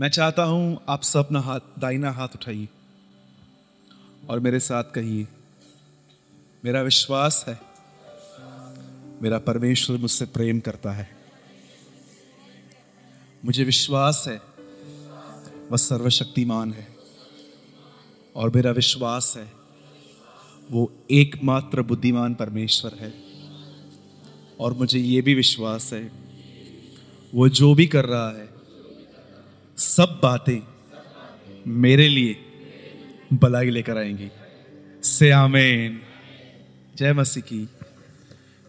मैं चाहता हूँ आप सब अपना हाथ दाहिना हाथ उठाइए और मेरे साथ कहिए, मेरा विश्वास है, मेरा परमेश्वर मुझसे प्रेम करता है। मुझे विश्वास है, वह सर्वशक्तिमान है और मेरा विश्वास है, वो एकमात्र बुद्धिमान परमेश्वर है और मुझे ये भी विश्वास है, वो जो भी कर रहा है सब बातें मेरे लिए भलाई लेकर आएँगी। से आमेन। जय मसीह की।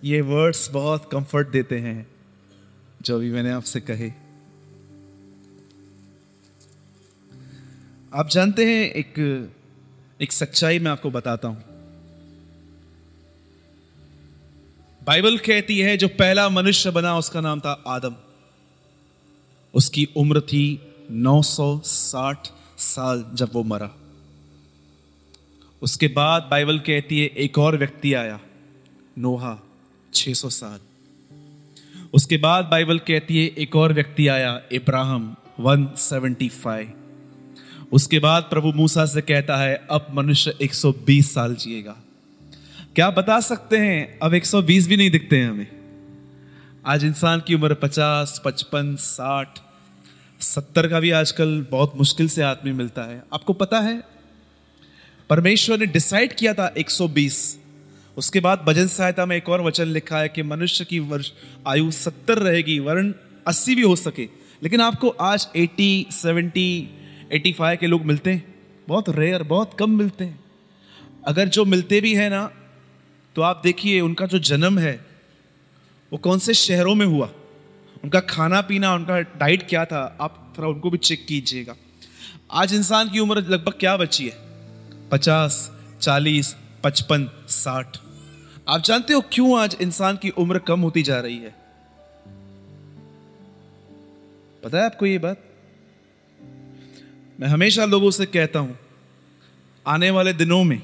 ये वर्ड्स बहुत कंफर्ट देते हैं, जो भी मैंने आपसे कहे। आप जानते हैं, एक एक सच्चाई मैं आपको बताता हूँ। बाइबल कहती है, जो पहला मनुष्य बना, उसका नाम था आदम। उसकी उम्र थी 960 साल जब वो मरा। उसके बाद बाइबल कहती है एक और व्यक्ति आया नोहा 600 साल। उसके बाद बाइबल कहती है एक और व्यक्ति आया इब्राहिम 175 उसके बाद प्रभु मूसा से कहता है अब मनुष्य 120 साल जिएगा। क्या बता सकते हैं अब 120 भी नहीं दिखते हैं हमें। आज इंसान की उम्र 50, 55, 60, 70 का भी आजकल बहुत मुश्किल से आदमी मिलता है। आपको पता है परमेश्वर ने डिसाइड किया था 120 उसके बाद भजन सहायता में एक और वचन लिखा है कि मनुष्य की वर्ष आयु 70 रहेगी वर्ण 80 भी हो सके। लेकिन आपको आज 80, 70, 85 के लोग मिलते हैं। बहुत रेयर बहुत कम मिलते हैं। अगर जो मिलते भी हैं ना तो आप देखिए उनका जो जन्म है वो कौन से शहरों में हुआ? उनका खाना पीना, उनका डाइट क्या था, आप थोड़ा उनको भी चेक कीजिएगा। आज इंसान की उम्र लगभग क्या बची है? पचास, चालीस, पचपन, साठ। आप जानते हो क्यों आज इंसान की उम्र कम होती जा रही है? पता है आपको ये बात? मैं हमेशा लोगों से कहता हूँ, आने वाले दिनों में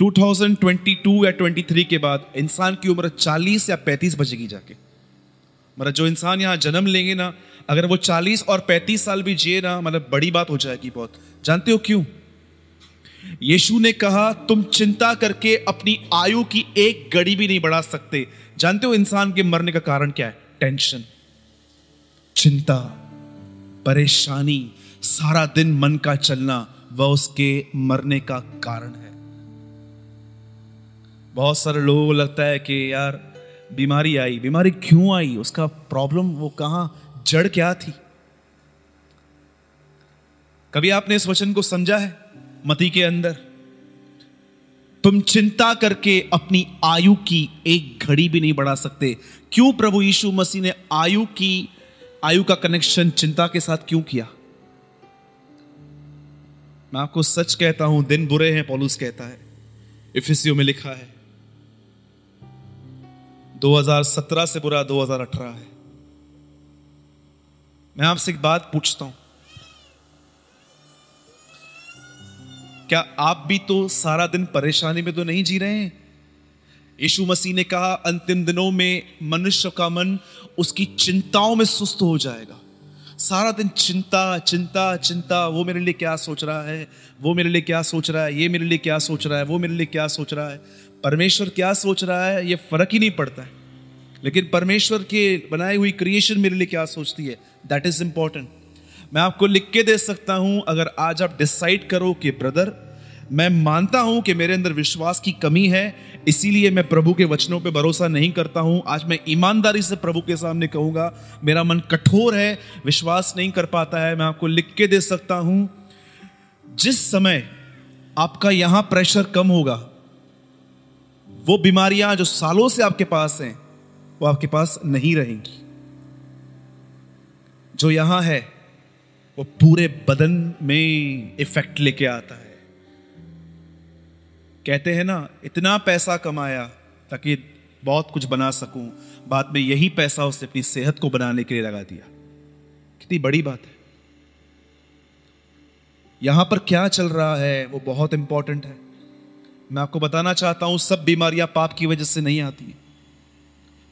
2022 या 23 के बाद, इंसान की उम्र 40 या 35 बजेगी जाके। मतलब जो इंसान यहाँ जन्म लेंगे ना, अगर वो 40 और 35 साल भी जिए ना मतलब बड़ी बात हो जाएगी बहुत। जानते हो क्यों? यीशु ने कहा, तुम चिंता करके अपनी आयु की एक गड़ी भी नहीं बढ़ा सकते। जानते हो इंसान के मरने का कारण क्या है? टेंशन चिंता, परेशानी, सारा दिन मन का चलना, वह उसके मरने का कारण है। बहुत सारे लोगों को लगता है कि यार बीमारी आई, बीमारी क्यों आई, उसका प्रॉब्लम वो कहाँ, जड़ क्या थी? कभी आपने इस वचन को समझा है? मती के अंदर। तुम चिंता करके अपनी आयु की एक घड़ी भी नहीं बढ़ा सकते। क्यों प्रभु यीशु मसीह ने आयु की, आयु का कनेक्शन चिंता के साथ क्यों किया? मैं आपको सच कहता हूँ, दिन बुरे हैं, पॉलूस कहता है। इफिसियो में लिखा है। 2017 से बुरा 2018 है। मैं आपसे एक बात पूछता हूँ। क्या आप भी तो सारा दिन परेशानी में तो नहीं जी रहे हैं? यीशु मसीह ने कहा, अंतिम दिनों में मनुष्य का मन उसकी चिंताओं में सुस्त हो जाएगा। सारा दिन चिंता चिंता चिंता, वो मेरे लिए क्या सोच रहा है? वो मेरे लिए क्या सोच रहा है? ये मेरे लिए क्या सोच रहा है? वो मेरे लिए क्या सोच रहा है? परमेश्वर क्या सोच रहा है, ये फ़र्क ही नहीं पड़ता है। लेकिन परमेश्वर के बनाई हुई क्रिएशन मेरे लिए क्या सोचती है? दैट इज़ इंपॉर्टेंट मैं आपको लिख के दे सकता हूँ, अगर आज आप डिसाइड करो कि, ब्रदर, मैं मानता हूँ कि मेरे अंदर विश्वास की कमी है, इसीलिए मैं प्रभु के वचनों पे भरोसा नहीं करता हूँ। आज मैं ईमानदारी से प्रभु के सामने कहूँगा, मेरा मन कठोर है, विश्वास नहीं कर पाता है। मैं आपको लिख के दे सकता हूँ, जिस समय आपका यहाँ प्रेशर कम होगा वो बीमारियाँ जो सालों से आपके पास हैं, वो आपके पास नहीं रहेंगी। जो यहाँ है, वो पूरे बदन में इफ़ेक्ट लेके आता है। कहते हैं ना, इतना पैसा कमाया ताकि बहुत कुछ बना सकूँ, बाद में यही पैसा उसने अपनी सेहत को बनाने के लिए लगा दिया। कितनी बड़ी बात है। यहाँ पर क्या चल रहा है, वो बहुत इंपॉर्टेंट है। मैं आपको बताना चाहता हूँ, सब बीमारियाँ पाप की वजह से नहीं आती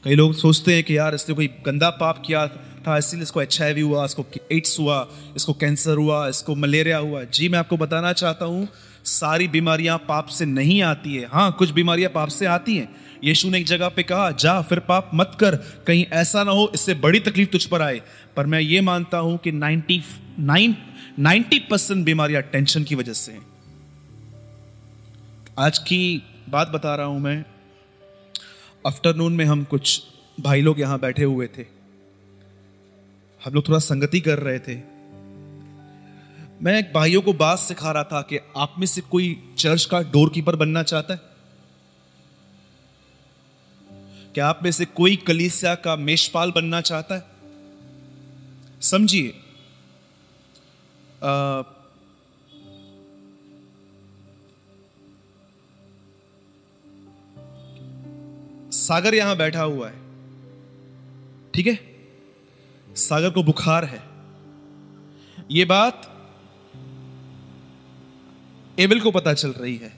कई लोग सोचते हैं कि यार, इसने कोई गंदा पाप किया था, इसीलिए इसको एच आई हुआ, इसको एड्स हुआ, इसको कैंसर हुआ, इसको मलेरिया हुआ। जी, मैं आपको बताना चाहता हूँ, सारी बीमारियाँ पाप से नहीं आती है। हाँ कुछ बीमारियाँ पाप से आती हैं। यीशु ने एक जगह पे कहा, जा, फिर पाप मत कर, कहीं ऐसा ना हो, इससे बड़ी तकलीफ़ तुझ पर आए। पर मैं ये मानता हूँ कि 99 90 परसेंट बीमारियाँ टेंशन की वजह से हैं। आज की बात बता रहा हूँ मैं। आफ्टरनून में हम कुछ भाई लोग यहाँ बैठे हुए थे। हम लोग थोड़ा संगति कर रहे थे। मैं एक भाइयों को बात सिखा रहा था कि आप में से कोई चर्च का डोर कीपर बनना चाहता है? क्या आप में से कोई कलीसिया का मेषपाल बनना चाहता है? समझिए सागर यहाँ बैठा हुआ है। ठीक है? सागर को बुखार है। यह बात एबिल को पता चल रही है।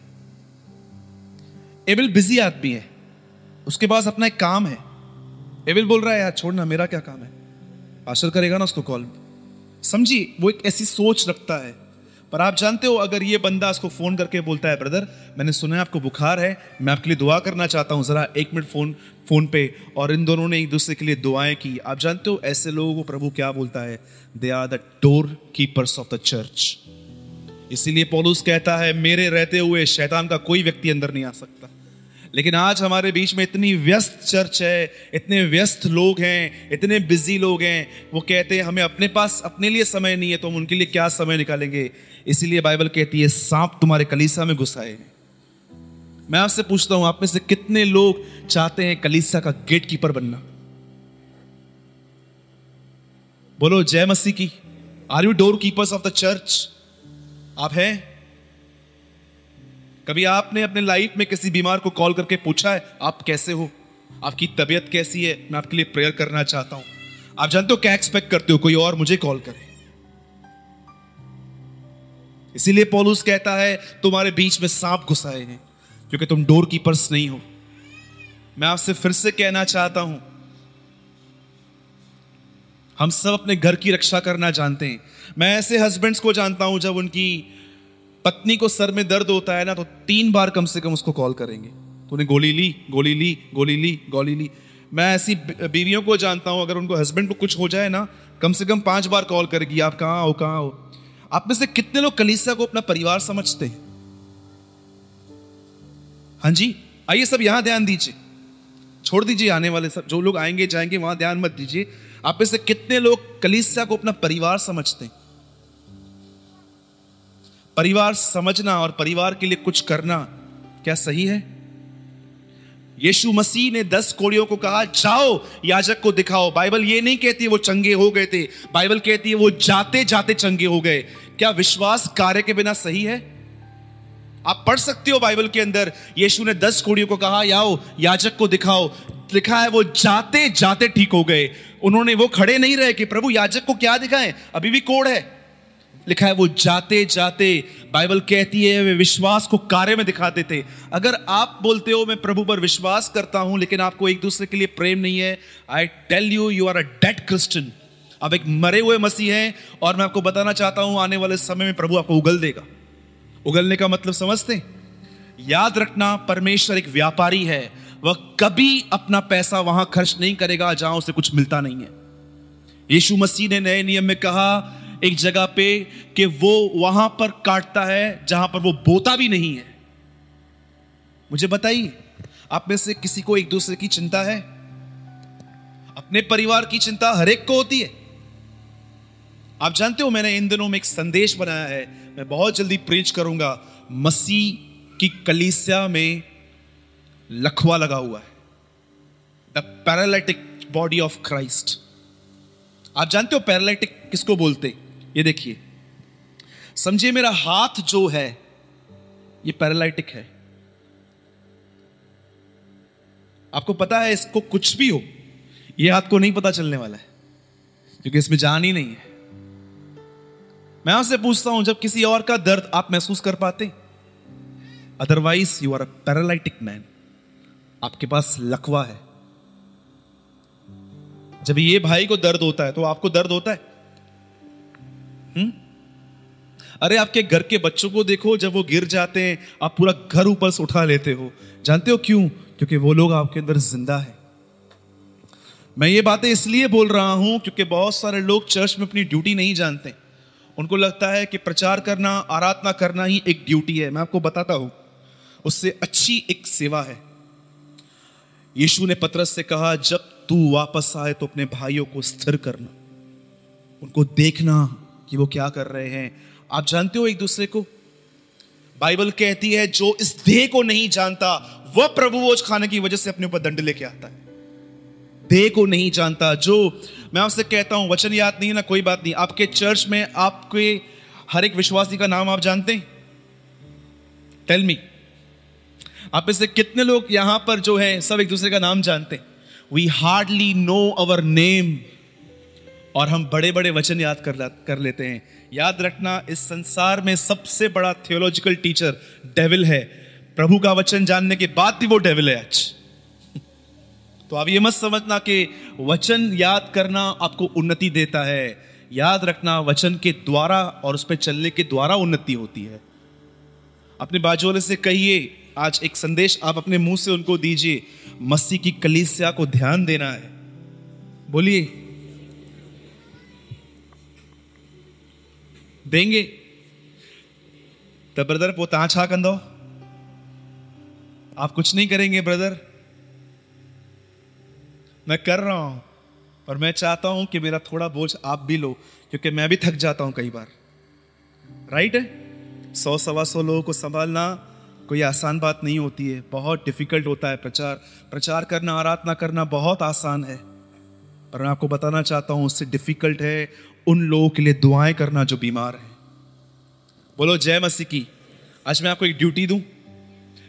एबिल बिज़ी आदमी है। उसके पास अपना एक काम है। एबिल बोल रहा है, यार, छोड़ना, मेरा क्या काम है? आशर करेगा ना उसको कॉल। समझिए, वो एक ऐसी सोच रखता है। पर आप जानते हो, अगर ये बंदा उसको फ़ोन करके बोलता है, ब्रदर, मैंने सुना है आपको बुखार है, मैं आपके लिए दुआ करना चाहता हूँ, जरा एक मिनट फ़ोन फ़ोन पे। और इन दोनों ने एक दूसरे के लिए दुआएँ की। आप जानते हो, ऐसे लोगों को प्रभु क्या बोलता है? They are the door keepers of the church इसीलिए पौलुस कहता है, मेरे रहते हुए शैतान का कोई व्यक्ति अंदर नहीं आ सकता। लेकिन आज हमारे बीच में इतनी व्यस्त चर्च है, इतने व्यस्त लोग हैं, इतने बिज़ी लोग हैं, वो कहते हैं, हमें अपने पास, अपने लिए समय नहीं है तो हम उनके लिए क्या समय निकालेंगे? इसीलिए बाइबल कहती है, सांप तुम्हारे कलीसा में घुसाए मैं आपसे पूछता हूँ, आप में से कितने लोग चाहते हैं कलीसा का गेट कीपर बनना? बोलो, जय मसीह की। Are you door keepers of the church आप हैं? कभी आपने अपने लाइफ में किसी बीमार को कॉल करके पूछा है, आप कैसे हो? आपकी तबीयत कैसी है? मैं आपके लिए प्रेयर करना चाहता हूँ। आप जानते हो, क्या एक्सपेक्ट करते हो? कोई और मुझे कॉल करे। इसीलिए पॉलुस कहता है, तुम्हारे बीच में सांप घुसाए हैं, क्योंकि तुम डोर कीपर्स नहीं हो। मैं आपसे फिर से कहना चाहता हूँ, हम सब अपने घर की रक्षा करना जानते हैं। मैं ऐसे हस्बैंड्स को जानता हूँ, जब उनकी पत्नी को सर में दर्द होता है ना तो तीन बार कम से कम उसको कॉल करेंगे। तूने गोली ली गोली ली गोली ली गोली ली। मैं ऐसी बीवियों को जानता हूँ, अगर उनको हस्बैंड को कुछ हो जाए ना, कम से कम पाँच बार कॉल करेगी, आप कहाँ हो कहाँ हो? आप में से कितने लोग कलीसिया को अपना परिवार समझते हैं? हाँ जी, आइए सब यहाँ ध्यान दीजिए। छोड़ दीजिए आने वाले सब, जो लोग आएँगे, जाएँगे, वहाँ ध्यान मत दीजिए। आप में से कितने लोग कलीसिया को अपना परिवार समझते हैं? परिवार समझना और परिवार के लिए कुछ करना क्या सही है? यीशु मसीह ने दस कोड़ियों को कहा, जाओ, याजक को दिखाओ। बाइबल ये नहीं कहती वो चंगे हो गए थे। बाइबल कहती है वो जाते जाते चंगे हो गए। क्या विश्वास कार्य के बिना सही है? आप पढ़ सकते हो बाइबल के अंदर, यीशु ने दस कोड़ियों को कहा, याओ, याजक को दिखाओ। लिखा है, वो जाते जाते ठीक हो गए। उन्होंने, वो खड़े नहीं रहे कि प्रभु याजक को क्या दिखाएँ? अभी भी कोड़ है। लिखा है, वो जाते जाते। बाइबल कहती है, वे विश्वास को कार्य में दिखाते थे। अगर आप बोलते हो, मैं प्रभु पर विश्वास करता हूँ, लेकिन आपको एक दूसरे के लिए प्रेम नहीं है I tell you you are a dead Christian आप एक मरे हुए मसीह हैं और मैं आपको बताना चाहता हूँ, आने वाले समय में प्रभु आपको उगल देगा। उगलने का मतलब समझते याद रखना, परमेश्वर एक व्यापारी है। वह कभी अपना पैसा वहाँ खर्च नहीं करेगा जहाँ उसे कुछ मिलता नहीं है। यीशु मसीह ने नए नियम में कहा, एक जगह पे कि वो वहाँ पर काटता है जहाँ पर वो बोता भी नहीं है। मुझे बताइए, आप में से किसी को एक दूसरे की चिंता है? अपने परिवार की चिंता हरेक को होती है। आप जानते हो मैंने इन दिनों में एक संदेश बनाया है। मैं बहुत जल्दी प्रेच करूँगा। मसीह की कलीसिया में लखवा लगा हुआ है। The paralytic body of Christ आप जानते हो पैरालिटिक किसको बोलते? ये देखिए। समझिए मेरा हाथ जो है, ये पैरालिटिक है। आपको पता है इसको कुछ भी हो, ये हाथ को नहीं पता चलने वाला है, क्योंकि इसमें जान ही नहीं है। मैं आपसे पूछता हूँ, जब किसी और का दर्द आप महसूस कर पाते? Otherwise you are a paralytic man आपके पास लकवा है। जब ये भाई को दर्द होता है तो आपको दर्द होता है? हुँ? अरे, आपके घर के बच्चों को देखो, जब वो गिर जाते हैं, आप पूरा घर ऊपर से उठा लेते हो। जानते हो क्यों? क्योंकि वो लोग आपके अंदर ज़िंदा है। मैं ये बातें इसलिए बोल रहा हूँ, क्योंकि बहुत सारे लोग चर्च में अपनी ड्यूटी नहीं जानते। उनको लगता है कि प्रचार करना, आराधना करना ही एक ड्यूटी है। मैं आपको बताता हूँ, उससे अच्छी एक सेवा है। यीशु ने पतरस से कहा, जब तू वापस आए तो अपने भाइयों को स्थिर करना, उनको देखना कि वो क्या कर रहे हैं। आप जानते हो एक दूसरे को? बाइबल कहती है, जो इस देह को नहीं जानता, वह प्रभु भोज खाने की वजह से अपने ऊपर दंड लेके आता है। देह को नहीं जानता। जो मैं आपसे कहता हूँ, वचन याद नहीं है ना, कोई बात नहीं। आपके चर्च में आपके हर एक विश्वासी का नाम आप जानते हैं? टेल मी आप इससे कितने लोग यहाँ पर जो है, सब एक दूसरे का नाम जानते we hardly know our name और हम बड़े बड़े वचन याद कर कर लेते हैं। याद रखना, इस संसार में सबसे बड़ा थियोलॉजिकल टीचर डेविल है। प्रभु का वचन जानने के बाद भी वो डेविल है आज। तो आप ये मत समझना कि वचन याद करना आपको उन्नति देता है। याद रखना वचन के द्वारा और उस पर चलने के द्वारा उन्नति होती है। अपने बाजू वाले से कहिए, आज एक संदेश आप अपने मुँह से उनको दीजिए, मसीह की कलीसिया को ध्यान देना है। बोलिए। देंगे। तो ब्रदर पोता छा कंदो आप कुछ नहीं करेंगे, ब्रदर। मैं कर रहा हूँ, और मैं चाहता हूँ कि मेरा थोड़ा बोझ आप भी लो, क्योंकि मैं भी थक जाता हूँ कई बार। राइट है? सौ, सवा सौ लोगों को संभालना कोई आसान बात नहीं होती है। बहुत डिफ़िकल्ट होता है प्रचार। प्रचार करना, आराधना करना बहुत आसान है। पर मैं आपको बताना चाहता हूँ, उससे डिफ़िकल्ट है उन लोगों के लिए दुआएँ करना जो बीमार है। बोलो, जय मसीह की। आज मैं आपको एक ड्यूटी दूँ।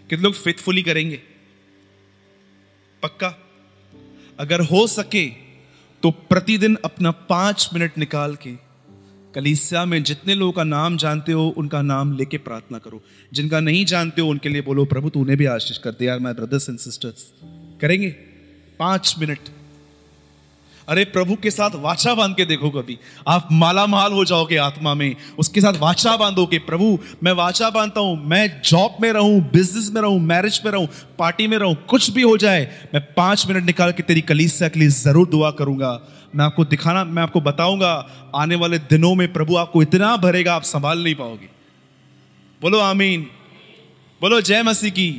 कितने लोग फेथफुली करेंगे? पक्का? अगर हो सके तो प्रतिदिन अपना पाँच मिनट निकाल के कलीसिया में जितने लोगों का नाम जानते हो, उनका नाम लेके प्रार्थना करो। जिनका नहीं जानते हो, उनके लिए बोलो, प्रभु, तूने भी आशीष कर दे यार माई ब्रदर्स एंड सिस्टर्स करेंगे? पाँच मिनट अरे प्रभु के साथ वाचा बाँध के देखो कभी। आप माला माल हो जाओगे आत्मा में। उसके साथ वाचा बांधोगे प्रभु, मैं वाचा बांधता हूँ, मैं जॉब में रहूँ, बिज़नेस में रहूँ, मैरिज में रहूँ, पार्टी में रहूँ, कुछ भी हो जाए, मैं पाँच मिनट निकाल के तेरी कलीसिया के लिए ज़रूर दुआ करूँगा। मैं आपको दिखाना, मैं आपको बताऊँगा, आने वाले दिनों में प्रभु आपको इतना भरेगा, आप संभाल नहीं पाओगे। बोलो आमीन। बोलो जय मसीह की।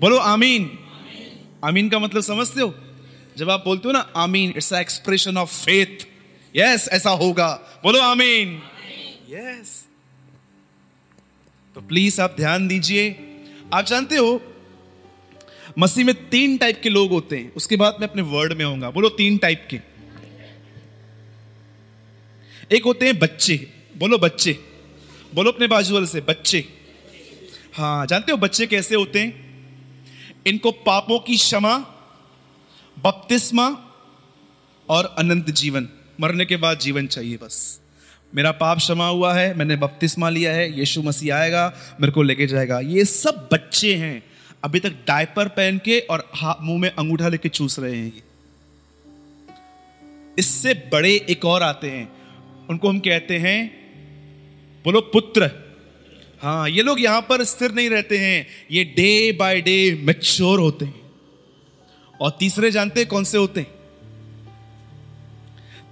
बोलो आमीन। आमीन का मतलब समझते हो? जब आप बोलते हो ना, आमीन it's expression of faith yes ऐसा होगा। बोलो आमीन। यस तो प्लीज़ आप ध्यान दीजिए। आप जानते हो, मसीह में तीन टाइप के लोग होते हैं। उसके बाद मैं अपने वर्ड में आऊँगा बोलो तीन टाइप के। एक होते हैं बच्चे। बोलो बच्चे। बोलो अपने बाजू वाले से, बच्चे। हाँ जानते हो बच्चे कैसे होते हैं? इनको पापों की क्षमा बपतिस्मा और अनंत जीवन। मरने के बाद जीवन चाहिए बस। मेरा पाप क्षमा हुआ है, मैंने बपतिस्मा लिया है, यीशु मसीह आएगा, मेरे को लेके जाएगा। ये सब बच्चे हैं। अभी तक डायपर पहन के और मुँह में अंगूठा लेके चूस रहे हैं ये। इससे बड़े एक और आते हैं। उनको हम कहते हैं, बोलो पुत्र। हाँ ये लोग यहाँ पर स्थिर नहीं रहते हैं। ये डे बाय डे मेच्योर होते हैं। और तीसरे जानते हैं कौन से होते हैं?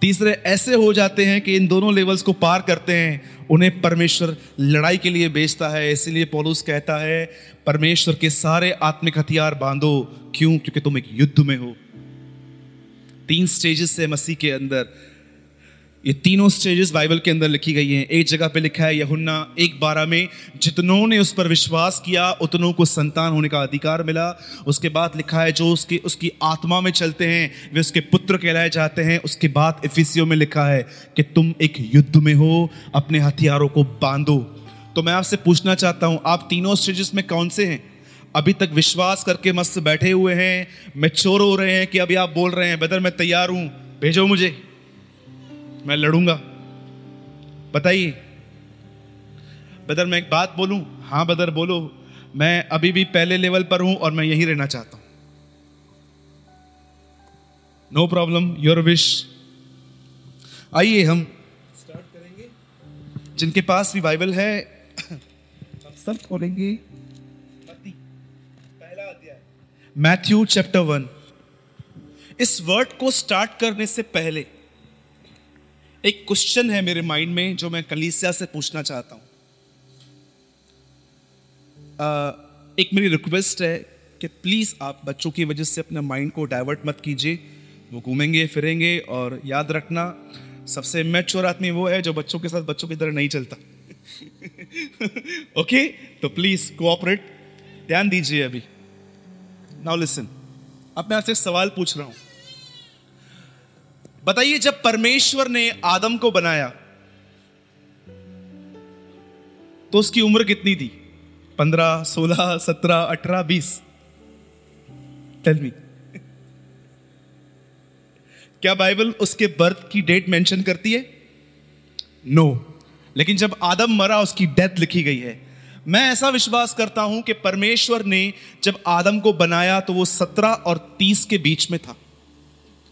तीसरे ऐसे हो जाते हैं कि इन दोनों लेवल्स को पार करते हैं, उन्हें परमेश्वर लड़ाई के लिए बेचता है। इसीलिए पोलूस कहता है, परमेश्वर के सारे आत्मिक हथियार बांधो। क्यों? क्योंकि तुम एक युद्ध में हो। तीन स्टेजेस से मसीह के अंदर ये तीनों स्टेजेस बाइबल के अंदर लिखी गई हैं। एक जगह पे लिखा है, यहुन्ना एक बारह में, जितनों ने उस पर विश्वास किया, उतनों को संतान होने का अधिकार मिला। उसके बाद लिखा है, जो उसकी उसकी आत्मा में चलते हैं, वे उसके पुत्र कहलाए जाते हैं। उसके बाद इफिसियो में लिखा है कि तुम एक युद्ध में हो, अपने हथियारों को बांधो। तो मैं आपसे पूछना चाहता हूँ, आप तीनों स्टेजेस में कौन से हैं? अभी तक विश्वास करके मस्त बैठे हुए हैं मेच्योर हो रहे हैं कि अभी आप बोल रहे हैं, बदर, मैं तैयार हूँ, भेजो मुझे। मैं लड़ूँगा। बताइए। बदर, मैं एक बात बोलूँ? हाँ बदर, बोलो। मैं अभी भी पहले लेवल पर हूँ और मैं यहीं रहना चाहता हूँ। नो प्रॉब्लम योर विश आइए हम। स्टार्ट करेंगे जिनके पास भी बाइबल है, सब खोलेंगे पहला अध्याय मैथ्यू चैप्टर वन इस वर्ड को स्टार्ट करने से पहले एक क्वेश्चन है मेरे माइंड में जो मैं कलीसिया से पूछना चाहता हूँ। एक मेरी रिक्वेस्ट है कि प्लीज़ आप बच्चों की वजह से अपने माइंड को डाइवर्ट मत कीजिए। वो घूमेंगे, फिरेंगे और याद रखना, सबसे मैच्योर आदमी वो है जो बच्चों के साथ बच्चों की तरह नहीं चलता। ओके तो प्लीज़ कोऑपरेट ध्यान दीजिए अभी। नाउ लिसन अब मैं आपसे सवाल पूछ रहा हूँ। बताइए, जब परमेश्वर ने आदम को बनाया तो उसकी उम्र कितनी थी? पंद्रह, सोलह, सत्रह, अठारह, बीस? टेल मी क्या बाइबल उसके बर्थ की डेट मेंशन करती है? No no. लेकिन जब आदम मरा, उसकी डेथ लिखी गई है। मैं ऐसा विश्वास करता हूँ कि परमेश्वर ने जब आदम को बनाया तो वो सत्रह और तीस के बीच में था।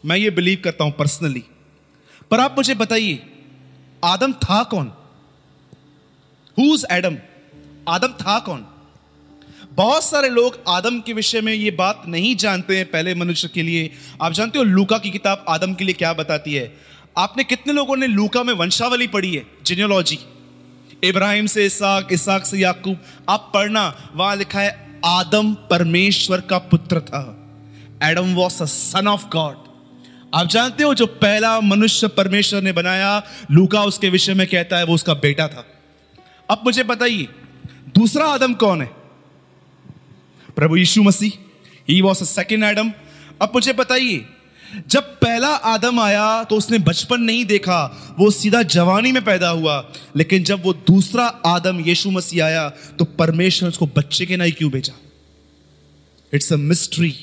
मैं ये बिलीव करता हूँ पर्सनली पर आप मुझे बताइए, आदम था कौन? हुज एडम आदम था कौन? बहुत सारे लोग आदम के विषय में ये बात नहीं जानते हैं पहले मनुष्य के लिए। आप जानते हो लूका की किताब आदम के लिए क्या बताती है? आपने कितने लोगों ने लूका में वंशावली पढ़ी है? जिनियोलॉजी इब्राहिम से इसाक इसाक से याकूब। आप पढ़ना, वहाँ लिखा है, आदम परमेश्वर का पुत्र था। Adam was a son of God आप जानते हो, जो पहला मनुष्य परमेश्वर ने बनाया, लूका उसके विषय में कहता है, वो उसका बेटा था। अब मुझे बताइए, दूसरा आदम कौन है? प्रभु यीशु मसीह। He was a second Adam अब मुझे बताइए, जब पहला आदम आया तो उसने बचपन नहीं देखा, वो सीधा जवानी में पैदा हुआ, लेकिन जब वो दूसरा आदम, यीशु मसीह आया तो परमेश्वर उसको बच्चे के नहीं क्यों भेजा? इट्स अ मिस्ट्री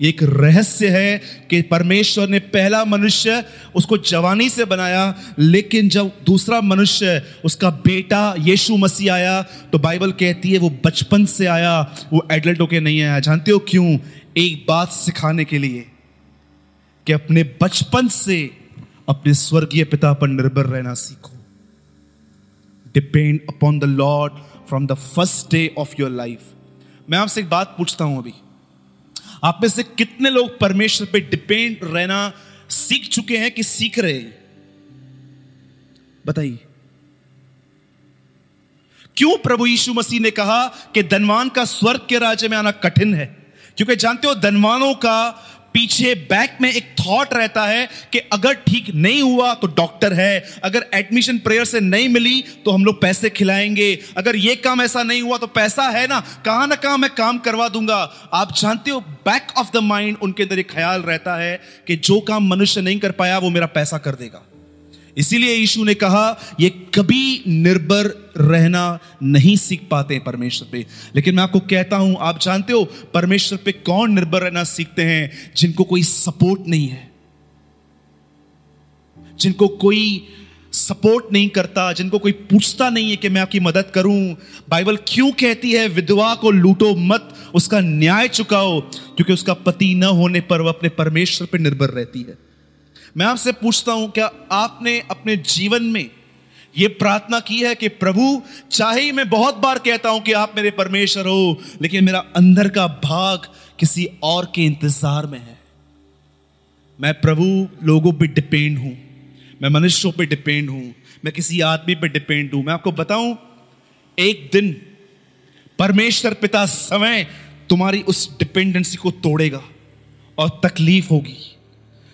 एक रहस्य है कि परमेश्वर ने पहला मनुष्य उसको जवानी से बनाया, लेकिन जब दूसरा मनुष्य, उसका बेटा यीशु मसीह आया तो बाइबल कहती है वो बचपन से आया, वो एडल्ट होके नहीं आया। जानते हो क्यों? एक बात सिखाने के लिए कि अपने बचपन से अपने स्वर्गीय पिता पर निर्भर रहना सीखो। Depend upon the Lord from the first day of your life मैं आपसे एक बात पूछता हूँ अभी। आप में से कितने लोग परमेश्वर पे डिपेंड रहना सीख चुके हैं कि सीख रहे हैं? बताइए। क्यों प्रभु यीशु मसीह ने कहा कि धनवान का स्वर्ग के राज्य में आना कठिन है? क्योंकि जानते हो, धनवानों का पीछे बैक में एक थॉट रहता है कि अगर ठीक नहीं हुआ तो डॉक्टर है। अगर एडमिशन प्रेयर से नहीं मिली तो हम लोग पैसे खिलाएँगे। अगर ये काम ऐसा नहीं हुआ तो पैसा है ना, कहाँ ना कहाँ मैं काम करवा दूँगा। आप जानते हो बैक ऑफ़ द माइंड उनके अंदर एक ख्याल रहता है कि जो काम मनुष्य नहीं कर पाया वो मेरा पैसा कर देगा। इसीलिए यीशु ने कहा, ये कभी निर्भर रहना नहीं सीख पाते परमेश्वर पे। लेकिन मैं आपको कहता हूँ, आप जानते हो, परमेश्वर पे कौन निर्भर रहना सीखते हैं? जिनको कोई सपोर्ट नहीं है। जिनको कोई सपोर्ट नहीं करता, जिनको कोई पूछता नहीं है कि मैं आपकी मदद करूँ। बाइबल क्यों कहती है, विधवा को लूटो मत, उसका न्याय चुकाओ, क्योंकि उसका पति न होने पर वह अपने परमेश्वर पर निर्भर रहती है। मैं आपसे पूछता हूँ, क्या आपने अपने जीवन में यह प्रार्थना की है कि प्रभु, चाहे मैं बहुत बार कहता हूँ कि आप मेरे परमेश्वर हो, लेकिन मेरा अंदर का भाग किसी और के इंतज़ार में है। मैं प्रभु लोगों पे डिपेंड हूँ, मैं मनुष्यों पे डिपेंड हूँ, मैं किसी आदमी पे डिपेंड हूँ। मैं आपको बताऊँ, एक दिन परमेश्वर पिता समय तुम्हारी उस डिपेंडेंसी को तोड़ेगा और तकलीफ़ होगी।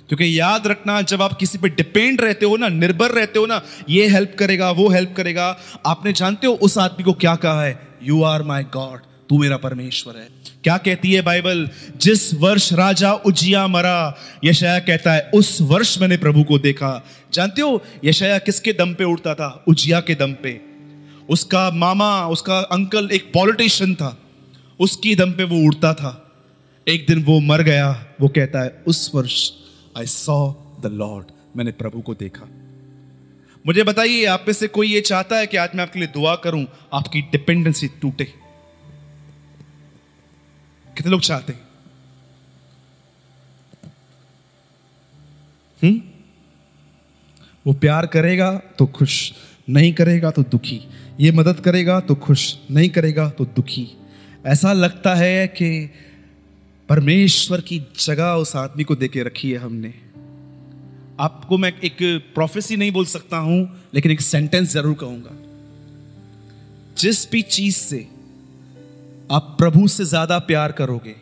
क्योंकि याद रखना, जब आप किसी पे डिपेंड रहते हो ना, निर्भर रहते हो ना, ये हेल्प करेगा, वो हेल्प करेगा। आपने जानते हो उस आदमी को क्या कहा है? यू आर माई गॉड तू मेरा परमेश्वर है। क्या कहती है बाइबल? जिस वर्ष राजा उजिया मरा यशया कहता है, उस वर्ष मैंने प्रभु को देखा। जानते हो यशया किसके दम पे उड़ता था? उजिया के दम पे। उसका मामा, उसका अंकल एक पॉलिटिशियन था। उसकी दम पे वो उड़ता था। एक दिन वो मर गया, वो कहता है, उस वर्ष आई सॉ द लॉर्ड मैंने प्रभु को देखा। मुझे बताइए, आप में से कोई ये चाहता है कि आज मैं आपके लिए दुआ करूँ? आपकी डिपेंडेंसी टूटे। कितने लोग चाहते हैं? हम्म वो प्यार करेगा तो खुश, नहीं करेगा तो दुखी। ये मदद करेगा तो खुश, नहीं करेगा तो दुखी। ऐसा लगता है कि परमेश्वर की जगह उस आदमी को देके रखी है हमने। आपको मैं एक प्रोफेसी नहीं बोल सकता हूँ, लेकिन एक सेंटेंस ज़रूर कहूँगा। जिस भी चीज़ से आप प्रभु से ज़्यादा प्यार करोगे,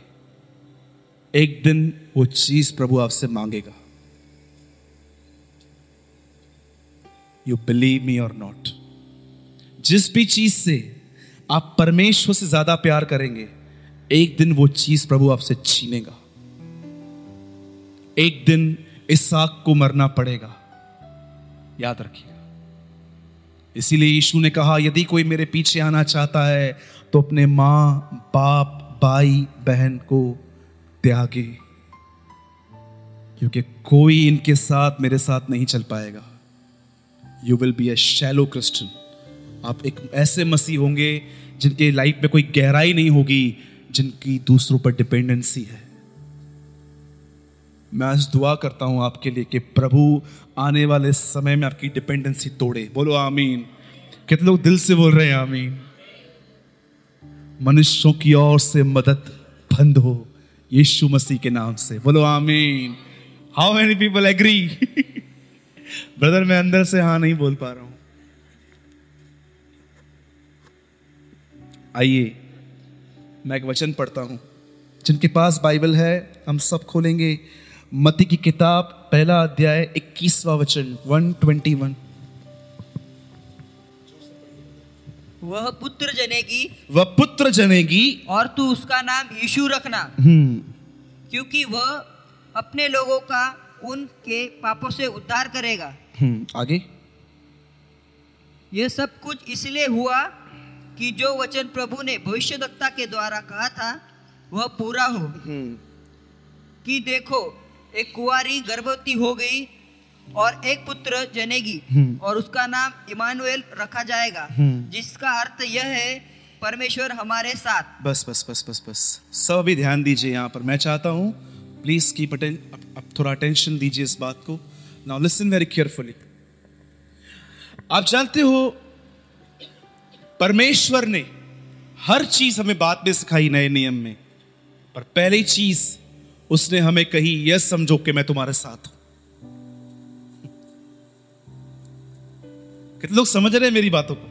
एक दिन वो चीज़ प्रभु आपसे मांगेगा। यू बिलीव मी और नॉट जिस भी चीज़ से आप परमेश्वर से ज़्यादा प्यार करेंगे एक दिन वो चीज़ प्रभु आपसे छीनेगा। एक दिन इस आग को मरना पड़ेगा। याद रखिएगा। इसीलिए यीशु ने कहा, यदि कोई मेरे पीछे आना चाहता है तो अपने माँ, बाप, भाई, बहन को त्यागे, क्योंकि कोई इनके साथ मेरे साथ नहीं चल पाएगा। You will be a shallow Christian आप एक ऐसे मसीह होंगे जिनके लाइफ में कोई गहराई नहीं होगी जिनकी दूसरों पर डिपेंडेंसी है। मैं आज दुआ करता हूँ आपके लिए कि प्रभु आने वाले समय में आपकी डिपेंडेंसी तोड़े। बोलो आमीन। कितने लोग दिल से बोल रहे हैं आमीन? मनुष्यों की ओर से मदद बंद हो, यीशु मसीह के नाम से। बोलो आमीन। How many people agree brother मैं अंदर से हाँ नहीं बोल पा रहा हूँ। आइए। मैं एक वचन पढ़ता हूँ। जिनके पास बाइबल है हम सब खोलेंगे। मती की किताब पहला अध्याय इक्कीसवा वचन 121 वह पुत्र जनेगी। वह पुत्र जनेगी। और तू उसका नाम यीशु रखना। हम्म। क्योंकि वह अपने लोगों का उनके पापों से उद्धार करेगा। हम्म। आगे। यह सब कुछ इसलिए हुआ कि जो वचन प्रभु ने भविष्यवक्ता के द्वारा कहा था वह पूरा हो। हम्म। कि देखो एक कुंवारी गर्भवती हो गई और एक पुत्र जनेगी हम्म। और उसका नाम इमानुएल रखा जाएगा हम्म। जिसका अर्थ यह है परमेश्वर हमारे साथ। बस बस बस बस बस। सब अभी ध्यान दीजिए यहाँ पर। मैं चाहता हूँ प्लीज़ की अब थोड़ा अटेंशन दीजिए इस बात को। नाउ लिसन वेरी केयरफुली आप जानते हो परमेश्वर ने हर चीज़ हमें बाद में सिखाई नए नियम में। पर पहली चीज़, उसने हमें कही, यह समझो कि मैं तुम्हारे साथ हूँ। कितने लोग समझ रहे हैं मेरी बातों को?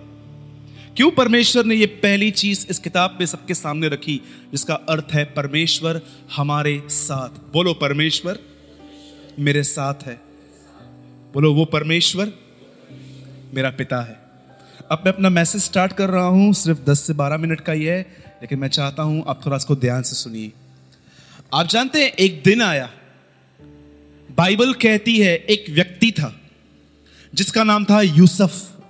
क्यों परमेश्वर ने यह पहली चीज़ इस किताब में सबके सामने रखी, जिसका अर्थ है, परमेश्वर हमारे साथ। बोलो, परमेश्वर मेरे साथ है। बोलो, वो परमेश्वर मेरा पिता है। अब मैं अपना मैसेज स्टार्ट कर रहा हूँ। सिर्फ़ 10 से 12 मिनट का ही है, लेकिन मैं चाहता हूँ आप थोड़ा इसको ध्यान से सुनिए। आप जानते हैं, एक दिन आया। बाइबल कहती है, एक व्यक्ति था, जिसका नाम था यूसुफ।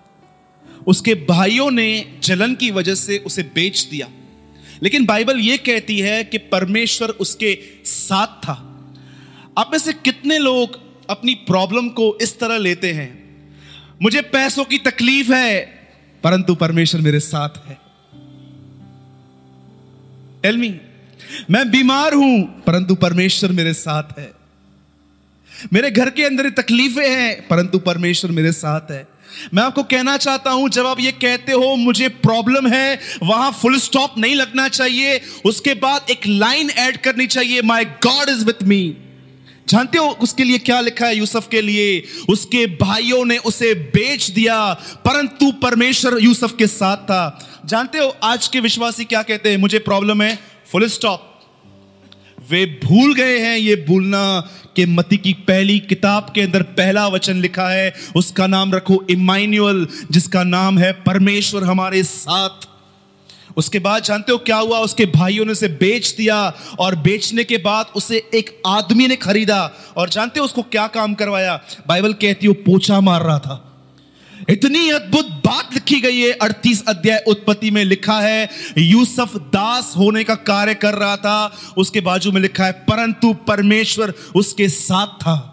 उसके भाइयों ने जलन की वजह से उसे बेच दिया। लेकिन बाइबल यह कहती है कि परमेश्वर उसके साथ था। आप में से कितने लोग अपनी प्रॉब्लम को इस तरह लेते हैं? मुझे पैसों की तकलीफ़ है परंतु परमेश्वर मेरे साथ है। टेल मी मैं बीमार हूँ, परंतु परमेश्वर मेरे साथ है। मेरे घर के अंदर तकलीफें हैं, परंतु परमेश्वर मेरे साथ है। मैं आपको कहना चाहता हूँ, जब आप ये कहते हो, मुझे प्रॉब्लम है, वहाँ फुल स्टॉप नहीं लगना चाहिए, उसके बाद एक लाइन ऐड करनी चाहिए my God is with me जानते हो उसके लिए क्या लिखा है यूसुफ के लिए? उसके भाइयों ने उसे बेच दिया, परंतु परमेश्वर यूसुफ के साथ था। जानते हो आज के विश्वासी क्या कहते हैं? मुझे प्रॉब्लम है फुल स्टॉप वे भूल गए हैं ये भूलना कि मती की पहली किताब के अंदर पहला वचन लिखा है। उसका नाम रखो इमाइन्यूअल जिसका नाम है परमेश्वर हमारे साथ। उसके बाद जानते हो क्या हुआ? उसके भाइयों ने उसे बेच दिया और बेचने के बाद उसे एक आदमी ने खरीदा। और जानते हो उसको क्या काम करवाया? बाइबल कहती हो पोछा मार रहा था। इतनी अद्भुत बात लिखी गई है। अड़तीस अध्याय उत्पत्ति में लिखा है, यूसुफ दास होने का कार्य कर रहा था। उसके बाजू में लिखा है, परंतु परमेश्वर उसके साथ था।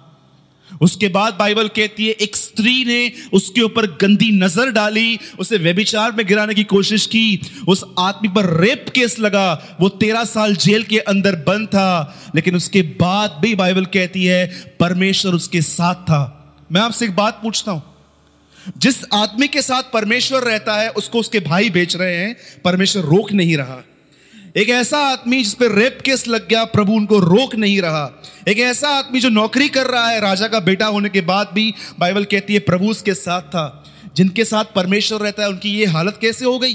उसके बाद बाइबल कहती है, एक स्त्री ने उसके ऊपर गंदी नज़र डाली, उसे व्यभिचार में गिराने की कोशिश की, उस आदमी पर रेप केस लगा, वो तेरह साल जेल के अंदर बंद था, लेकिन उसके बाद भी बाइबल कहती है, परमेश्वर उसके साथ था। मैं आपसे एक बात पूछता हूँ, जिस आदमी के साथ परमेश्वर रहता है, उसको उसके भाई बेच रहे हैं, परमेश्वर रोक नहीं रहा। एक ऐसा आदमी जिस पर रेप केस लग गया, प्रभु उनको रोक नहीं रहा। एक ऐसा आदमी जो नौकरी कर रहा है, राजा का बेटा होने के बाद भी बाइबल कहती है, प्रभु उसके साथ था। जिनके साथ परमेश्वर रहता है, उनकी ये हालत कैसे हो गई?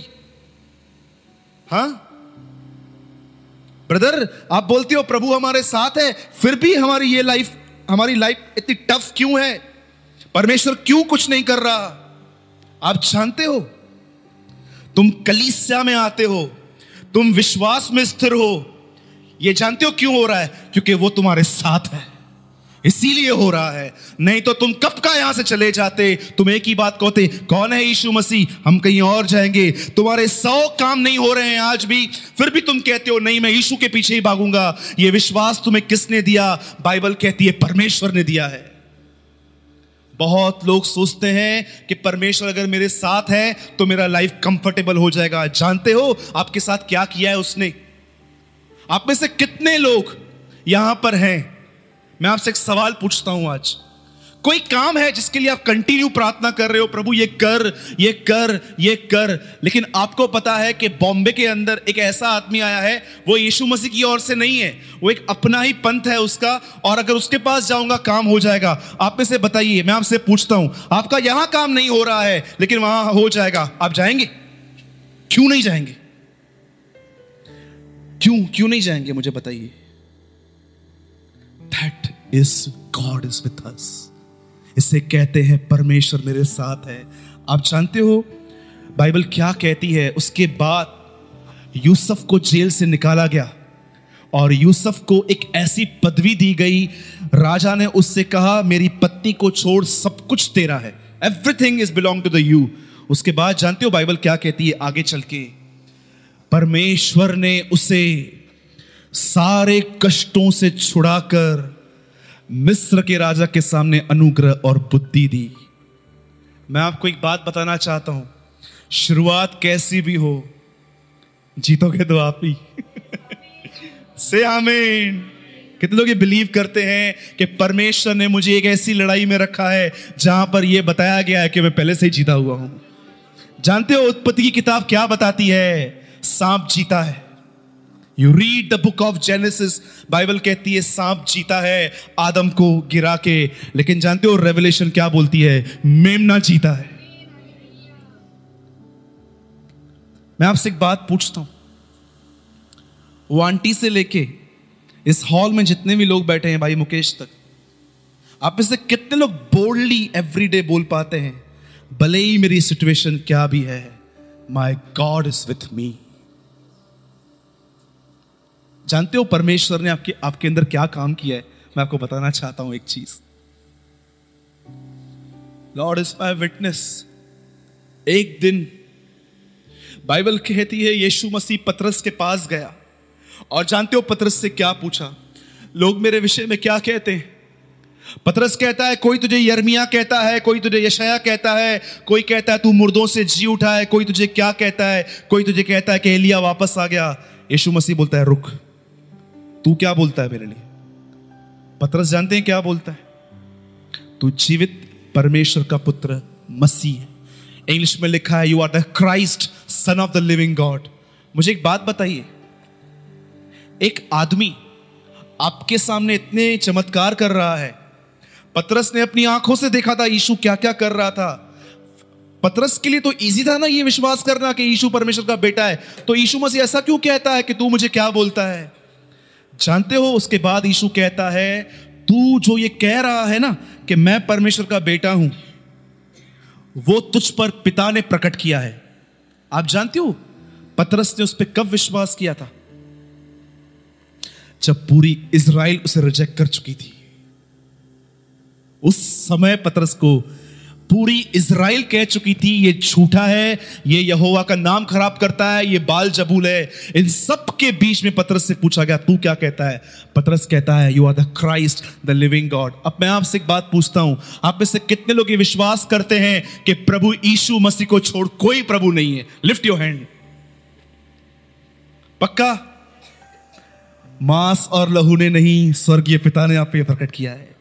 हाँ? ब्रदर, आप बोलते हो, प्रभु हमारे साथ है, फिर भी हमारी ये लाइफ, हमारी लाइफ इतनी टफ क्यों है? परमेश्वर क्यों कुछ नहीं कर रहा? आप जानते हो? तुम कलीसिया में आते हो। तुम विश्वास में स्थिर हो। ये जानते हो क्यों हो रहा है? क्योंकि वो तुम्हारे साथ है। इसीलिए हो रहा है। नहीं तो तुम कब का यहाँ से चले जाते? तुम एक ही बात कहते, कौन है यीशु मसीह? हम कहीं और जाएँगे। तुम्हारे सौ काम नहीं हो रहे हैं आज भी। फिर भी तुम कहते हो, नहीं, मैं यीशु के पीछे ही भागूँगा। ये विश्वास तुम्हें किसने दिया? बाइबल कहती है, परमेश्वर ने दिया है। बहुत लोग सोचते हैं कि परमेश्वर अगर मेरे साथ है तो मेरा लाइफ कंफर्टेबल हो जाएगा। जानते हो आपके साथ क्या किया है उसने? आप में से कितने लोग यहाँ पर हैं? मैं आपसे एक सवाल पूछता हूँ आज। कोई काम है जिसके लिए आप कंटिन्यू प्रार्थना कर रहे हो, प्रभु, ये कर ये कर ये कर। लेकिन आपको पता है कि बॉम्बे के अंदर एक ऐसा आदमी आया है, वो यीशु मसीह की ओर से नहीं है, वो एक अपना ही पंथ है उसका, और अगर उसके पास जाऊँगा, काम हो जाएगा। आप में से बताइए, मैं आपसे पूछता हूँ, आपका यहाँ काम नहीं हो रहा है, लेकिन वहाँ हो जाएगा। आप जाएँगे? क्यों नहीं जाएँगे? क्यों क्यों नहीं जाएँगे, मुझे बताइए। That is God is with us इसे कहते हैं, परमेश्वर मेरे साथ है। आप जानते हो, बाइबल क्या कहती है? उसके बाद यूसुफ को जेल से निकाला गया और यूसुफ को एक ऐसी पदवी दी गई। राजा ने उससे कहा, मेरी पत्नी को छोड़ सब कुछ तेरा है। Everything is belong to the you उसके बाद जानते हो, बाइबल क्या कहती है? आगे चल के, परमेश्वर ने उसे सारे कष्टों से छुड़ाकर मिस्र के राजा के सामने अनुग्रह और बुद्धि दी। मैं आपको एक बात बताना चाहता हूँ। शुरुआत कैसी भी हो, जीतोगे तो आप ही। से आमीन। कितने लोग ये बिलीव करते हैं कि परमेश्वर ने मुझे एक ऐसी लड़ाई में रखा है, जहाँ पर यह बताया गया है कि मैं पहले से ही जीता हुआ हूँ। जानते हो उत्पत्ति की किताब क्या बताती है? सांप जीता है। You read the book of Genesis Bible कहती है, सांप जीता है, आदम को गिरा के। लेकिन जानते हो रेवलेशन क्या बोलती है? मेमना जीता है। मैं आपसे एक बात पूछता हूँ। वो आंटी से लेके इस हॉल में जितने भी लोग बैठे हैं भाई मुकेश तक, आप में से कितने लोग बोल्डली एवरीडे बोल पाते हैं, भले ही मेरी सिचुएशन क्या भी है my God is with me जानते हो परमेश्वर ने आपके आपके अंदर क्या काम किया है? मैं आपको बताना चाहता हूँ एक चीज़। लॉर्ड इज़ माई विटनेस एक दिन बाइबल कहती है, यीशु मसीह पतरस के पास गया। और जानते हो पतरस से क्या पूछा? लोग मेरे विषय में क्या कहते हैं? पतरस कहता है, कोई तुझे यर्मिया कहता है, कोई तुझे यशया कहता है, कोई कहता है तू मुर्दों से जी उठा है, कोई तुझे क्या कहता है? कोई तुझे कहता है कि एलिया वापस आ गया। यीशु मसीह बोलता है, रुक। तू क्या बोलता है मेरे लिए? पतरस जानते हैं क्या बोलता है? तू जीवित परमेश्वर का पुत्र, मसीह है। इंग्लिश में लिखा है you are the Christ son of the living God मुझे एक बात बताइए। एक आदमी आपके सामने इतने चमत्कार कर रहा है। पतरस ने अपनी आँखों से देखा था, यीशु क्या क्या कर रहा था। पतरस के लिए तो इजी था ना ये विश्वास करना कि यीशु परमेश्वर का बेटा है। तो यीशु मसीह ऐसा क्यों कहता है कि तू मुझे क्या बोलता है? जानते हो, उसके बाद यीशु कहता है, तू जो ये कह रहा है ना कि मैं परमेश्वर का बेटा हूँ, वो तुझ पर पिता ने प्रकट किया है। आप जानते हो, पतरस ने उस पर कब विश्वास किया था? जब पूरी इज़राइल उसे रिजेक्ट कर चुकी थी। उस समय पतरस को पूरी इज़राइल कह चुकी थी, ये झूठा है, ये यहोवा का नाम खराब करता है, ये बाल जबूल है। इन सब के बीच में पतरस से पूछा गया, तू क्या कहता है? पतरस कहता है you are the Christ the living God अब मैं आपसे एक बात पूछता हूँ, आप में से कितने लोग ये विश्वास करते हैं कि प्रभु यीशु मसीह को छोड़ कोई प्रभु नहीं है? लिफ्ट योर हैंड पक्का? मांस और लहू ने नहीं, स्वर्गीय पिता ने आप पे प्रकट किया है।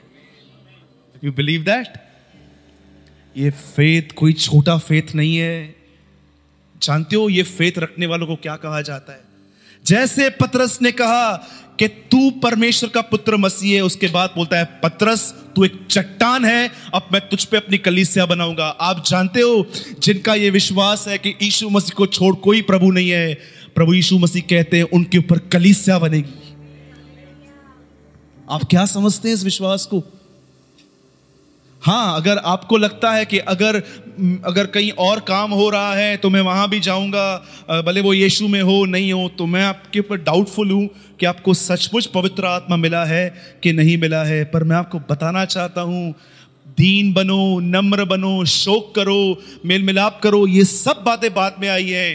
यू बिलीव दैट ये फेथ कोई छोटा फेथ नहीं है। जानते हो ये फेथ रखने वालों को क्या कहा जाता है? जैसे पतरस ने कहा कि तू परमेश्वर का पुत्र मसीह है, उसके बाद बोलता है, पतरस, तू एक चट्टान है, अब मैं तुझ पे अपनी कलीसिया बनाऊँगा। आप जानते हो, जिनका ये विश्वास है कि यीशु मसीह को छोड़ कोई प्रभु नहीं है, प्रभु यीशु मसीह कहते हैं, उनके ऊपर कलीसिया बनेगी। आप क्या समझते हैं इस विश्वास को? हाँ अगर आपको लगता है कि अगर अगर कहीं और काम हो रहा है तो मैं वहाँ भी जाऊँगा। भले वो यीशु में हो, नहीं हो तो मैं आपके ऊपर डाउटफुल हूँ कि आपको सचमुच पवित्र आत्मा मिला है कि नहीं मिला है। पर मैं आपको बताना चाहता हूँ, दीन बनो, नम्र बनो, शोक करो मेल मिलाप करो, ये सब बातें बाद में आई है।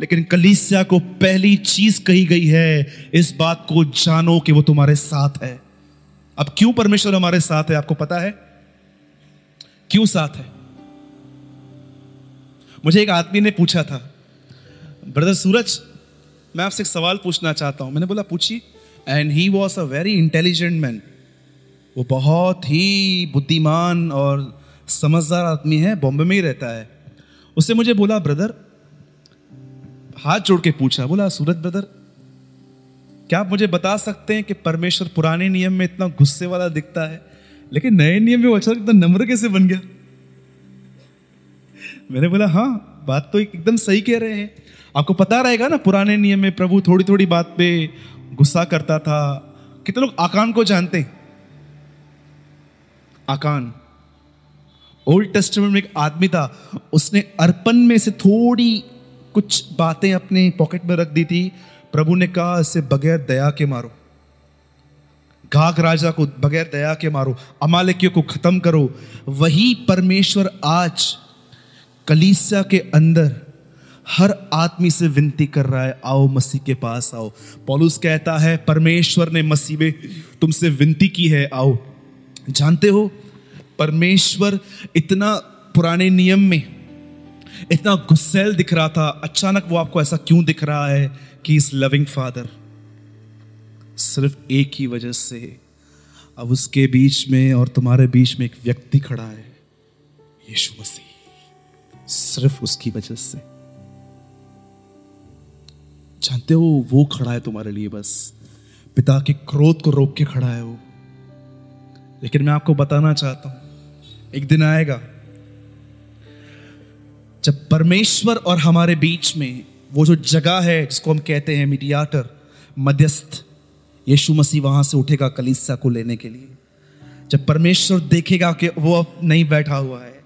लेकिन कलीसिया को पहली चीज़ कही गई है, इस बात को जानो कि वो तुम्हारे साथ है। अब क्यों परमेश्वर हमारे साथ है, आपको पता है? क्यों साथ है? मुझे एक आदमी ने पूछा था, ब्रदर सूरज, मैं आपसे एक सवाल पूछना चाहता हूँ। मैंने बोला पूछी and he was a very intelligent man वो बहुत ही बुद्धिमान और समझदार आदमी है, बॉम्बे में ही रहता है। उससे मुझे बोला, ब्रदर, हाथ जोड़ के पूछा। बोला, सूरज, ब्रदर, क्या आप मुझे बता सकते हैं कि परमेश्वर पुराने नियम में इतना गुस्से वाला दिखता है? लेकिन नए नियम में अचानक इतना नम्र कैसे बन गया? मैंने बोला हाँ बात तो एकदम सही कह रहे हैं। आपको पता रहेगा ना, पुराने नियम में प्रभु थोड़ी थोड़ी बात पे गुस्सा करता था। कितने लोग आकान को जानते हैं? आकान। ओल्ड टेस्टमेंट में एक आदमी था, उसने अर्पण में से थोड़ी कुछ बातें अपने पॉकेट में रख दी थी। प्रभु ने कहा, इसे बगैर दया के मारो। गाग राजा को बगैर दया के मारो, अमालकियों को खत्म करो। वही परमेश्वर आज कलीसिया के अंदर हर आदमी से विनती कर रहा है, आओ मसीह के पास आओ। पॉलुस कहता है, परमेश्वर ने मसीह में तुमसे विनती की है, आओ। जानते हो, परमेश्वर इतना पुराने नियम में, इतना गुस्सेल दिख रहा था, अचानक वो आपको ऐसा क्यों दिख रहा है कि इस लविंग फादर सिर्फ़ एक ही वजह से अब उसके बीच में और तुम्हारे बीच में एक व्यक्ति खड़ा है, यीशु मसीह। सिर्फ़ उसकी वजह से। जानते हो, वो खड़ा है तुम्हारे लिए बस। पिता के क्रोध को रोक के खड़ा है वो। लेकिन मैं आपको बताना चाहता हूँ, एक दिन आएगा, जब परमेश्वर और हमारे बीच में वो जो जगह है जिसको हम कहते हैं मीडियाटर, मध्यस्थ यीशु मसीह वहाँ से उठेगा कलीसा को लेने के लिए। जब परमेश्वर देखेगा कि वो अब नहीं बैठा हुआ है,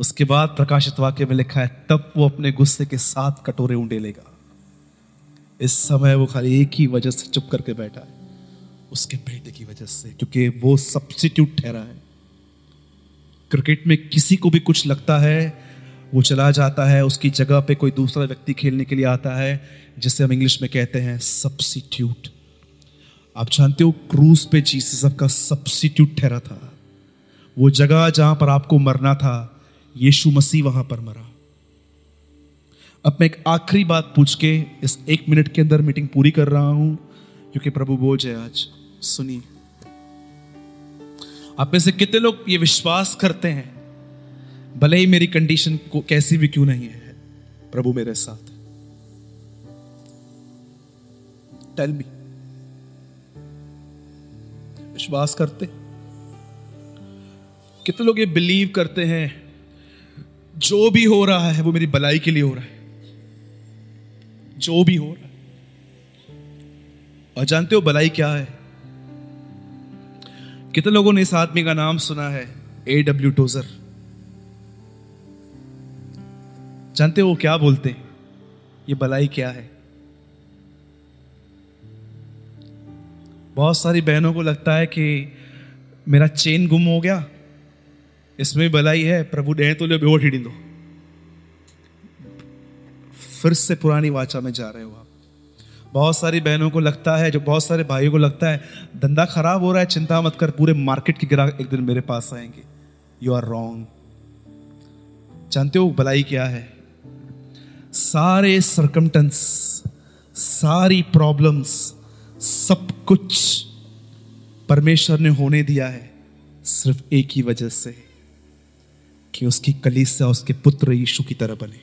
उसके बाद प्रकाशित वाक्य में लिखा है, तब वो अपने गुस्से के साथ कटोरे उंडे लेगा। इस समय वो खाली एक ही वजह से चुप करके बैठा है, उसके बेटे की वजह से, क्योंकि वो सब्सिट्यूट ठहरा है। क्रिकेट में किसी को भी कुछ लगता है, वो चला जाता है, उसकी जगह पे कोई दूसरा व्यक्ति खेलने के लिए आता है, जिसे हम इंग्लिश में कहते हैं सब्सिट्यूट आप जानते हो क्रूज पे जीसस आपका सब्सिट्यूट ठहरा था। वो जगह जहाँ पर आपको मरना था, यीशु मसीह वहाँ पर मरा। अब मैं एक आखिरी बात पूछ के इस एक मिनट के अंदर मीटिंग पूरी कर रहा हूँ, क्योंकि प्रभु बोझ है आज। सुनिए। आप में से कितने लोग ये विश्वास करते हैं? भले ही मेरी कंडीशन को कैसी भी क्यों नहीं है, प्रभु मेरे साथ टेल मी विश्वास करते? कितने लोग ये बिलीव करते हैं, जो भी हो रहा है, वो मेरी भलाई के लिए हो रहा है। जो भी हो रहा है। और जानते हो भलाई क्या है? कितने लोगों ने इस आदमी का नाम सुना है? ए डब्ल्यू टोजर जानते हो क्या बोलते हैं? ये भलाई क्या है? बहुत सारी बहनों को लगता है कि मेरा चेन गुम हो गया। इसमें भी भलाई है, प्रभु डे तो ले बेवट हिड़ी दो फिर से पुरानी वाचा में जा रहे हो आप। बहुत सारी बहनों को लगता है, जो बहुत सारे भाइयों को लगता है, धंधा खराब हो रहा है, चिंता मत कर, पूरे मार्केट के ग्राहक एक दिन मेरे पास आएँगे। यू आर रॉन्ग जानते हो भलाई क्या है? सारे सरकमटेंस सारी प्रॉब्लम्स सब कुछ परमेश्वर ने होने दिया है सिर्फ़ एक ही वजह से, कि उसकी कलीसिया उसके पुत्र यीशु की तरह बने।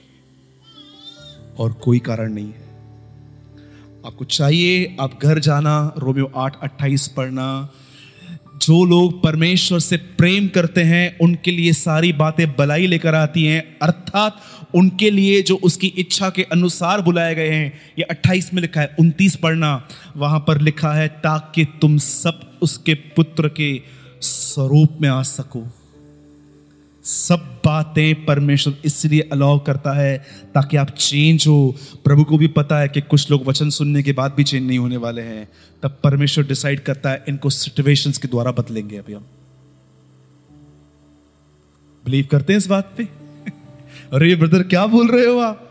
और कोई कारण नहीं है। आपको चाहिए, आप घर जाना, रोमियो आठ, अट्ठाईस पढ़ना। जो लोग परमेश्वर से प्रेम करते हैं, उनके लिए सारी बातें भलाई लेकर आती हैं, अर्थात उनके लिए जो उसकी इच्छा के अनुसार बुलाए गए हैं, ये 28 में लिखा है 29 पढ़ना। वहाँ पर लिखा है, ताकि तुम सब उसके पुत्र के स्वरूप में आ सको। सब बातें परमेश्वर इसलिए अलाउ करता है, ताकि आप चेंज हो। प्रभु को भी पता है कि कुछ लोग वचन सुनने के बाद भी चेंज नहीं होने वाले हैं। तब परमेश्वर डिसाइड करता है, इनको सिचुएशंस के द्वारा बदलेंगे अभी हम। बिलीव करते हैं इस बात पे? अरे ब्रदर क्या बोल रहे हो आप?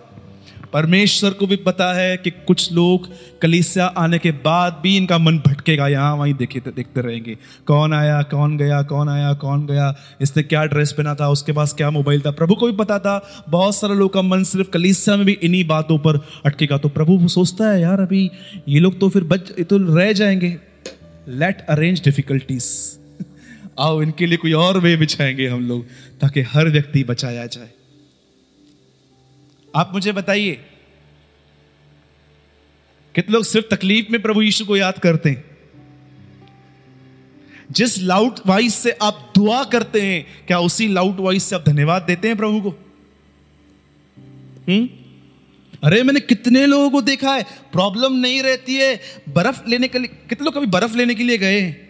परमेश्वर को भी पता है कि कुछ लोग कलीसिया आने के बाद भी इनका मन भटकेगा। यहाँ वहीं देखे देखते रहेंगे। कौन आया, कौन गया, कौन आया, कौन गया? इसने क्या ड्रेस पहना था? उसके पास क्या मोबाइल था? प्रभु को भी पता था। बहुत सारे लोग का मन सिर्फ़ कलीसिया में भी इन्हीं बातों पर अटकेगा। तो प्रभु सोचता है, यार, अभी ये लोग तो फिर बच तो रह जाएँगे। लेट अरेंज डिफिकल्टीज आओ, इनके लिए कोई और वे बिछाएँगे हम लोग, ताकि हर व्यक्ति बचाया जाए। आप मुझे बताइए, कितने लोग सिर्फ़ तकलीफ़ में प्रभु यीशु को याद करते हैं? जिस लाउड वॉइस से आप दुआ करते हैं, क्या उसी लाउड वॉइस से आप धन्यवाद देते हैं प्रभु को? हम्म? अरे, मैंने कितने लोगों को देखा है, प्रॉब्लम नहीं रहती है, बर्फ़ लेने के लिए, कितने लोग कभी बर्फ़ लेने के लिए गए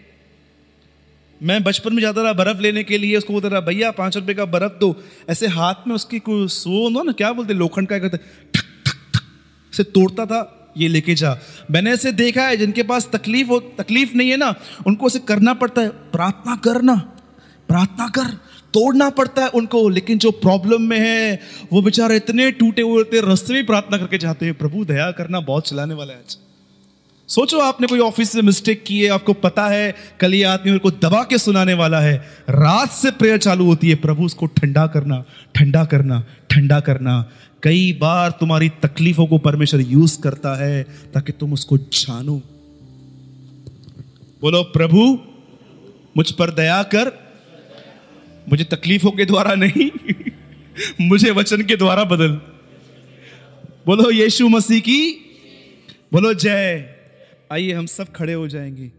मैं बचपन में जाता रहा बर्फ़ लेने के लिए, उसको बोलता रहा, भैया, पाँच रुपए का बर्फ़ दो। ऐसे हाथ में उसकी कोई सो ना ना, क्या बोलते, लोखंड का ठक से तोड़ता था, ये लेके जा। मैंने ऐसे देखा है, जिनके पास तकलीफ़ हो, तकलीफ़ नहीं है ना, उनको ऐसे करना पड़ता है, प्रार्थना करना प्रार्थना कर, तोड़ना पड़ता है उनको। लेकिन जो प्रॉब्लम में है, वो बेचारे इतने टूटे हुए रास्ते में प्रार्थना करके जाते हैं, प्रभु, दया करना, बहुत चलाने वाला है आज। सोचो, आपने कोई ऑफ़िस से मिस्टेक की है, आपको पता है, कल ये आदमी मेरे को दबा के सुनाने वाला है। रात से प्रेयर चालू होती है, प्रभु, उसको ठंडा करना ठंडा करना ठंडा करना। कई बार तुम्हारी तकलीफों को परमेश्वर यूज़ करता है, ताकि तुम उसको जानो। बोलो, प्रभु, मुझ पर दया कर। मुझे तकलीफों के द्वारा नहीं, मुझे वचन के द्वारा बदल। बोलो, यीशु मसीह की। बोलो, जय। आइए हम सब खड़े हो जाएँगे।